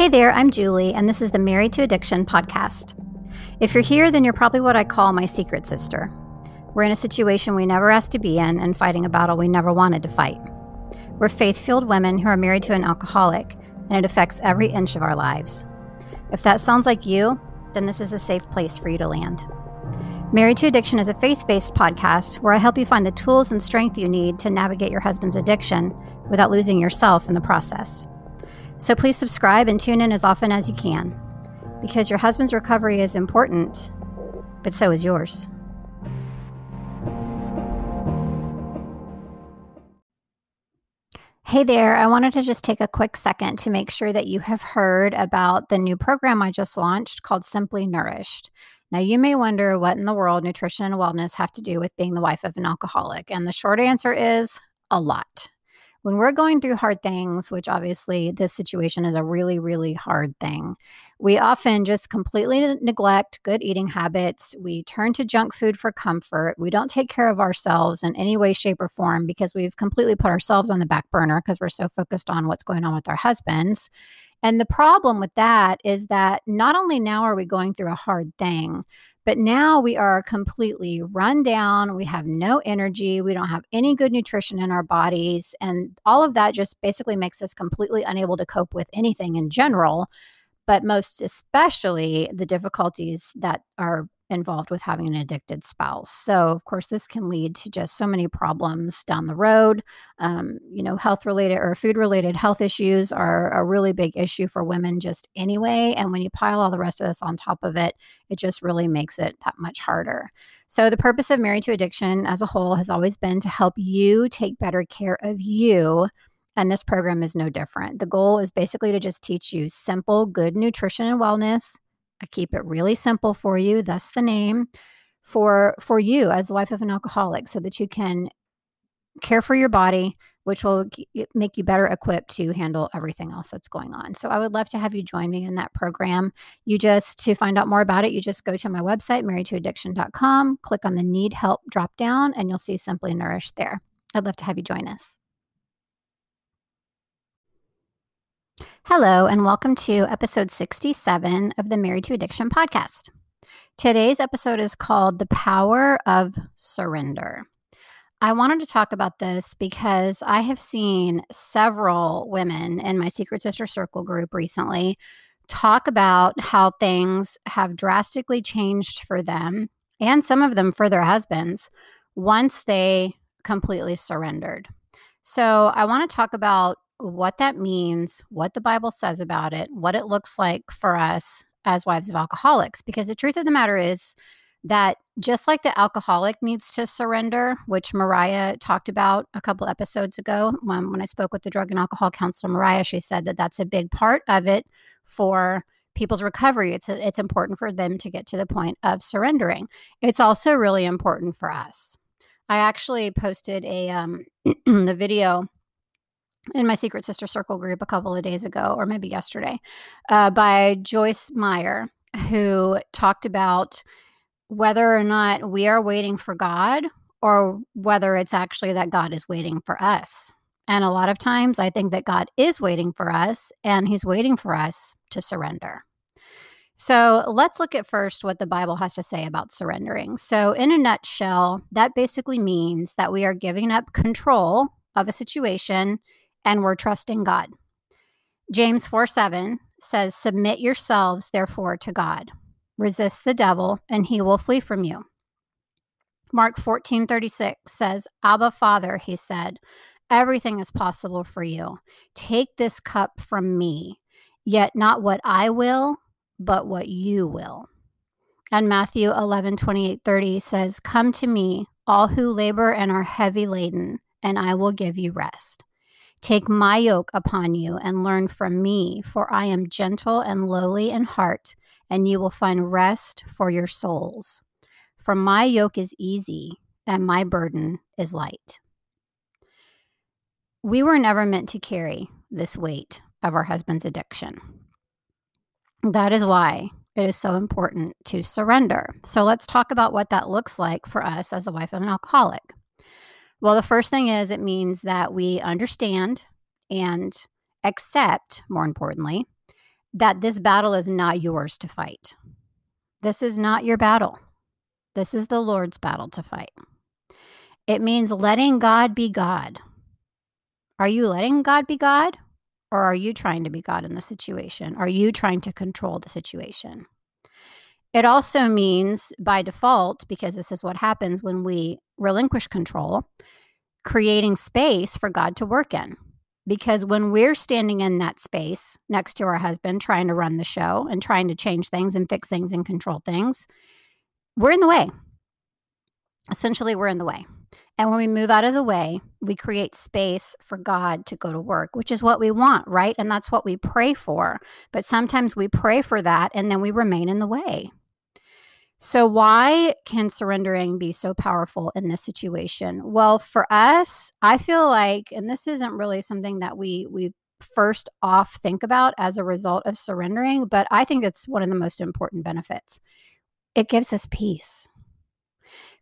Hey there, I'm Julie, and this is the Married to Addiction podcast. If you're here, then you're probably what I call my secret sister. We're in a situation we never asked to be in and fighting a battle we never wanted to fight. We're faith filled women who are married to an alcoholic, and it affects every inch of our lives. If that sounds like you, then this is a safe place for you to land. Married to Addiction is a faith based podcast where I help you find the tools and strength you need to navigate your husband's addiction without losing yourself in the process. So please subscribe and tune in as often as you can because your husband's recovery is important, but so is yours. Hey there, I wanted to just take a quick second to make sure that you have heard about the new program I just launched called Simply Nourished. Now, you may wonder what in the world nutrition and wellness have to do with being the wife of an alcoholic. And the short answer is a lot when we're going through hard things, which obviously this situation is a really, really hard thing, we often just completely neglect good eating habits. We turn to junk food for comfort. We don't take care of ourselves in any way, shape, or form because we've completely put ourselves on the back burner because we're so focused on what's going on with our husbands. And the problem with that is that not only now are we going through a hard thing, but now we are completely run down. We have no energy. We don't have any good nutrition in our bodies. And all of that just basically makes us completely unable to cope with anything in general, but most especially the difficulties that are involved with having an addicted spouse. So, of course, this can lead to just so many problems down the road. Um, you know, health related or food related health issues are a really big issue for women just anyway. And when you pile all the rest of this on top of it, it just really makes it that much harder. So, the purpose of Married to Addiction as a whole has always been to help you take better care of you. And this program is no different. The goal is basically to just teach you simple, good nutrition and wellness I keep it really simple for you, That's the name for for you as the wife of an alcoholic so that you can care for your body which will make you better equipped to handle everything else that's going on. So I would love to have you join me in that program. You just to find out more about it, you just go to my website marriedtoaddiction.com, click on the need help drop down and you'll see Simply Nourished there. I'd love to have you join us. Hello, and welcome to episode 67 of the Married to Addiction podcast. Today's episode is called The Power of Surrender. I wanted to talk about this because I have seen several women in my Secret Sister Circle group recently talk about how things have drastically changed for them and some of them for their husbands once they completely surrendered. So, I want to talk about what that means, what the Bible says about it, what it looks like for us as wives of alcoholics. Because the truth of the matter is that just like the alcoholic needs to surrender, which Mariah talked about a couple episodes ago when, when I spoke with the drug and alcohol counselor, Mariah, she said that that's a big part of it for people's recovery. It's, it's important for them to get to the point of surrendering. It's also really important for us. I actually posted a um, the video in my Secret Sister Circle group a couple of days ago, or maybe yesterday, uh, by Joyce Meyer, who talked about whether or not we are waiting for God or whether it's actually that God is waiting for us. And a lot of times I think that God is waiting for us and he's waiting for us to surrender. So let's look at first what the Bible has to say about surrendering. So, in a nutshell, that basically means that we are giving up control of a situation and we're trusting God. James 4 7 says, Submit yourselves, therefore, to God. Resist the devil, and he will flee from you. Mark 14 36 says, Abba, Father, he said, everything is possible for you. Take this cup from me, yet not what I will, but what you will. And Matthew 11 28 30 says, Come to me, all who labor and are heavy laden, and I will give you rest. Take my yoke upon you and learn from me, for I am gentle and lowly in heart, and you will find rest for your souls. For my yoke is easy and my burden is light. We were never meant to carry this weight of our husband's addiction. That is why it is so important to surrender. So let's talk about what that looks like for us as the wife of an alcoholic. Well, the first thing is it means that we understand and accept, more importantly, that this battle is not yours to fight. This is not your battle. This is the Lord's battle to fight. It means letting God be God. Are you letting God be God? Or are you trying to be God in the situation? Are you trying to control the situation? It also means by default, because this is what happens when we relinquish control, creating space for God to work in. Because when we're standing in that space next to our husband, trying to run the show and trying to change things and fix things and control things, we're in the way. Essentially, we're in the way. And when we move out of the way, we create space for God to go to work, which is what we want, right? And that's what we pray for. But sometimes we pray for that and then we remain in the way. So, why can surrendering be so powerful in this situation? Well, for us, I feel like, and this isn't really something that we we first off think about as a result of surrendering, but I think it's one of the most important benefits. It gives us peace.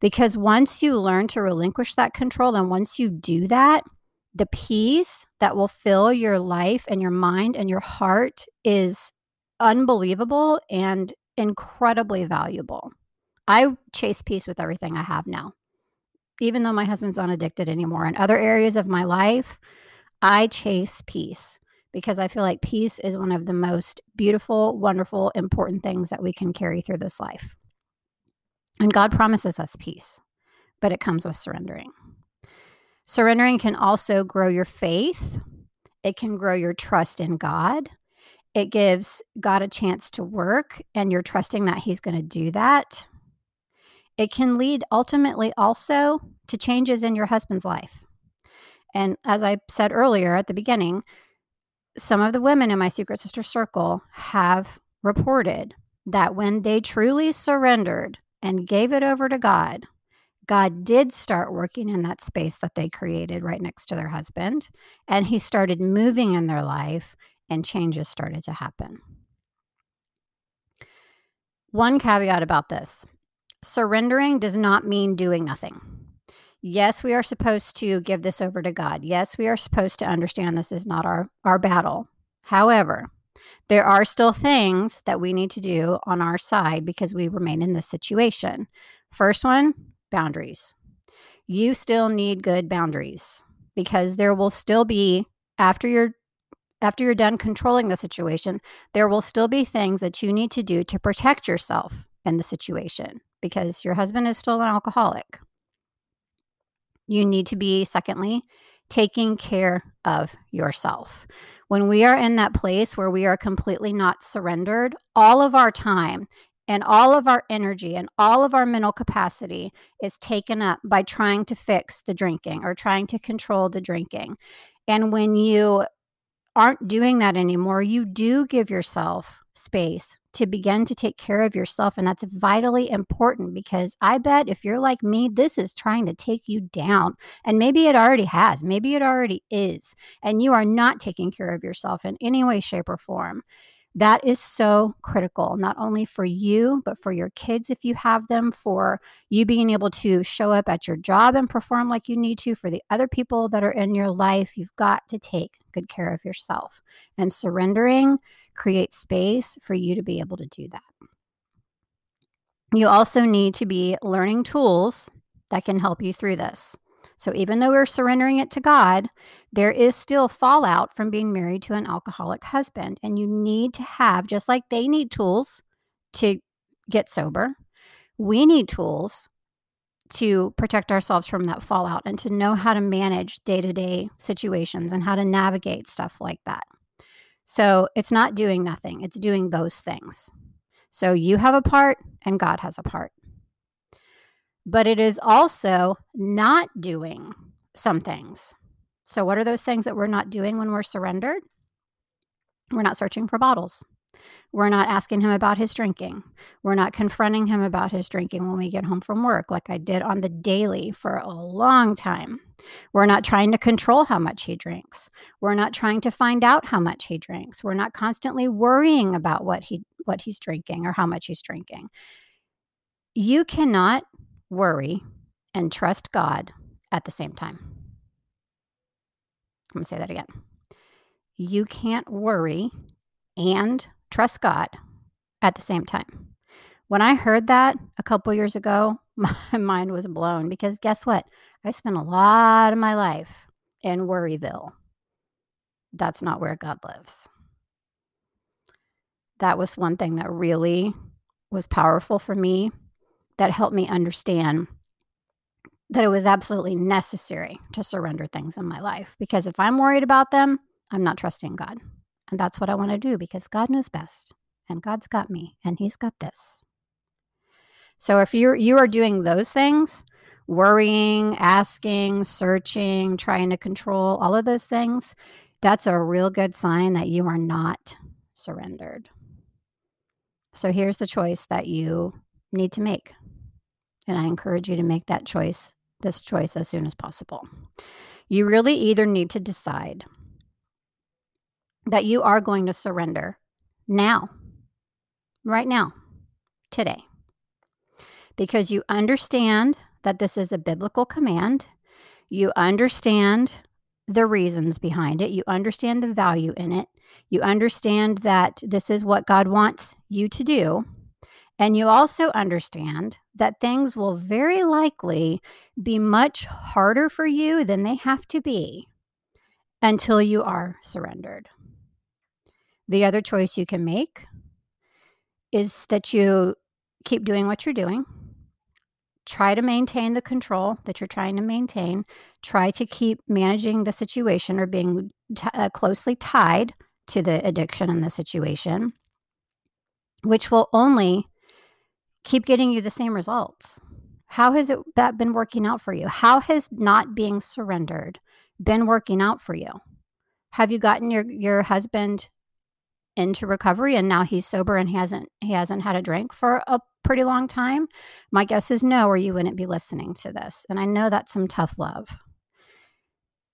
Because once you learn to relinquish that control, and once you do that, the peace that will fill your life and your mind and your heart is unbelievable and incredibly valuable. I chase peace with everything I have now. Even though my husband's not addicted anymore, in other areas of my life, I chase peace because I feel like peace is one of the most beautiful, wonderful, important things that we can carry through this life. And God promises us peace, but it comes with surrendering. Surrendering can also grow your faith, it can grow your trust in God. It gives God a chance to work, and you're trusting that He's going to do that. It can lead ultimately also to changes in your husband's life. And as I said earlier at the beginning, some of the women in my Secret Sister Circle have reported that when they truly surrendered and gave it over to God, God did start working in that space that they created right next to their husband. And he started moving in their life, and changes started to happen. One caveat about this surrendering does not mean doing nothing. Yes, we are supposed to give this over to God. Yes, we are supposed to understand this is not our, our battle. However, there are still things that we need to do on our side because we remain in this situation. First one, boundaries. You still need good boundaries because there will still be after you're after you're done controlling the situation, there will still be things that you need to do to protect yourself in the situation because your husband is still an alcoholic. You need to be secondly taking care of yourself. When we are in that place where we are completely not surrendered, all of our time and all of our energy and all of our mental capacity is taken up by trying to fix the drinking or trying to control the drinking. And when you aren't doing that anymore, you do give yourself space to begin to take care of yourself. And that's vitally important because I bet if you're like me, this is trying to take you down. And maybe it already has, maybe it already is. And you are not taking care of yourself in any way, shape, or form. That is so critical, not only for you, but for your kids if you have them, for you being able to show up at your job and perform like you need to, for the other people that are in your life. You've got to take good care of yourself. And surrendering creates space for you to be able to do that. You also need to be learning tools that can help you through this. So, even though we're surrendering it to God, there is still fallout from being married to an alcoholic husband. And you need to have, just like they need tools to get sober, we need tools to protect ourselves from that fallout and to know how to manage day to day situations and how to navigate stuff like that. So it's not doing nothing, it's doing those things. So you have a part and God has a part. But it is also not doing some things. So, what are those things that we're not doing when we're surrendered? We're not searching for bottles. We're not asking him about his drinking. We're not confronting him about his drinking when we get home from work, like I did on the daily for a long time. We're not trying to control how much he drinks. We're not trying to find out how much he drinks. We're not constantly worrying about what he what he's drinking or how much he's drinking. You cannot worry and trust God at the same time. I'm going to say that again. You can't worry and trust God at the same time. When I heard that a couple years ago, my mind was blown because guess what? I spent a lot of my life in Worryville. That's not where God lives. That was one thing that really was powerful for me that helped me understand that it was absolutely necessary to surrender things in my life because if I'm worried about them, I'm not trusting God. And that's what I want to do because God knows best and God's got me and he's got this. So if you're you are doing those things, worrying, asking, searching, trying to control, all of those things, that's a real good sign that you are not surrendered. So here's the choice that you need to make. And I encourage you to make that choice, this choice as soon as possible. You really either need to decide that you are going to surrender now, right now, today, because you understand that this is a biblical command. You understand the reasons behind it. You understand the value in it. You understand that this is what God wants you to do. And you also understand that things will very likely be much harder for you than they have to be until you are surrendered. The other choice you can make is that you keep doing what you're doing. Try to maintain the control that you're trying to maintain. Try to keep managing the situation or being t- uh, closely tied to the addiction and the situation, which will only keep getting you the same results. How has it that been working out for you? How has not being surrendered been working out for you? Have you gotten your your husband into recovery and now he's sober and he hasn't he hasn't had a drink for a pretty long time? My guess is no, or you wouldn't be listening to this. And I know that's some tough love.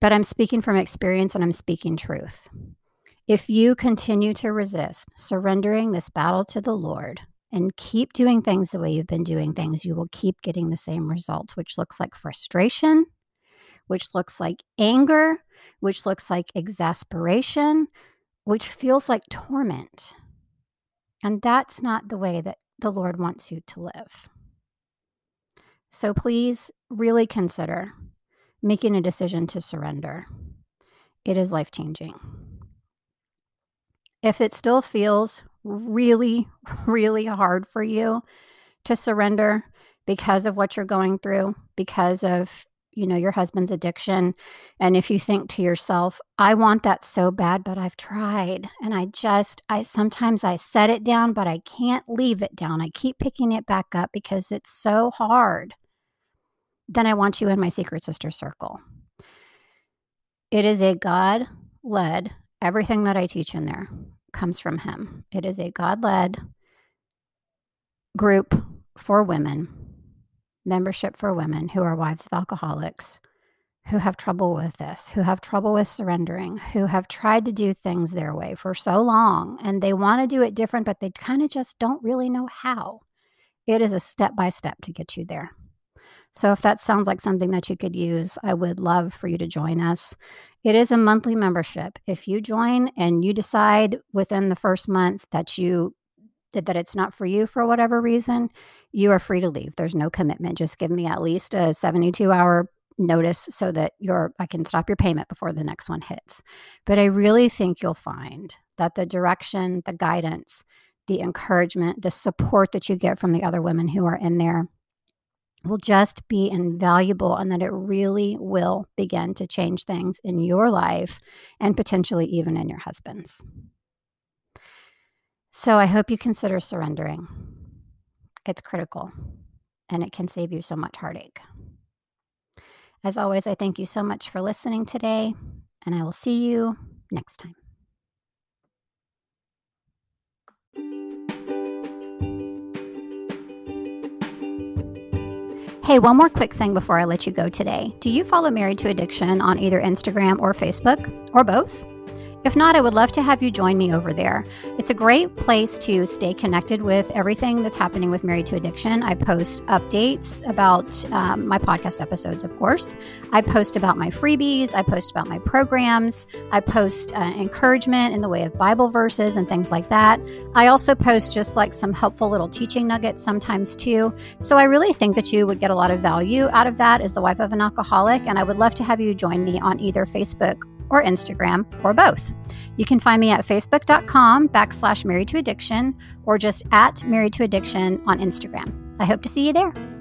But I'm speaking from experience and I'm speaking truth. If you continue to resist surrendering this battle to the Lord and keep doing things the way you've been doing things, you will keep getting the same results, which looks like frustration, which looks like anger, which looks like exasperation, which feels like torment. And that's not the way that the Lord wants you to live. So please really consider making a decision to surrender. It is life changing. If it still feels really, really hard for you to surrender because of what you're going through, because of you know your husband's addiction. And if you think to yourself i want that so bad but i've tried and i just i sometimes i set it down but i can't leave it down. I keep picking it back up because it's so hard then i want you in my secret sister circle. It is a god led everything that i teach in there comes from him it is a god led group for women membership for women who are wives of alcoholics, who have trouble with this, who have trouble with surrendering, who have tried to do things their way for so long and they want to do it different, but they kind of just don't really know how. It is a step by step to get you there. So, if that sounds like something that you could use, I would love for you to join us. It is a monthly membership. If you join and you decide within the first month that you that, that it's not for you for whatever reason, you are free to leave. There's no commitment. Just give me at least a 72 hour notice so that your I can stop your payment before the next one hits. But I really think you'll find that the direction, the guidance, the encouragement, the support that you get from the other women who are in there will just be invaluable and that it really will begin to change things in your life and potentially even in your husband's. So I hope you consider surrendering. It's critical and it can save you so much heartache. As always, I thank you so much for listening today, and I will see you next time. Hey, one more quick thing before I let you go today. Do you follow Married to Addiction on either Instagram or Facebook, or both? If not, I would love to have you join me over there. It's a great place to stay connected with everything that's happening with Married to Addiction. I post updates about um, my podcast episodes, of course. I post about my freebies. I post about my programs. I post uh, encouragement in the way of Bible verses and things like that. I also post just like some helpful little teaching nuggets sometimes too. So I really think that you would get a lot of value out of that as the wife of an alcoholic. And I would love to have you join me on either Facebook or Instagram or both. You can find me at facebook.com backslash married to addiction or just at married to addiction on Instagram. I hope to see you there.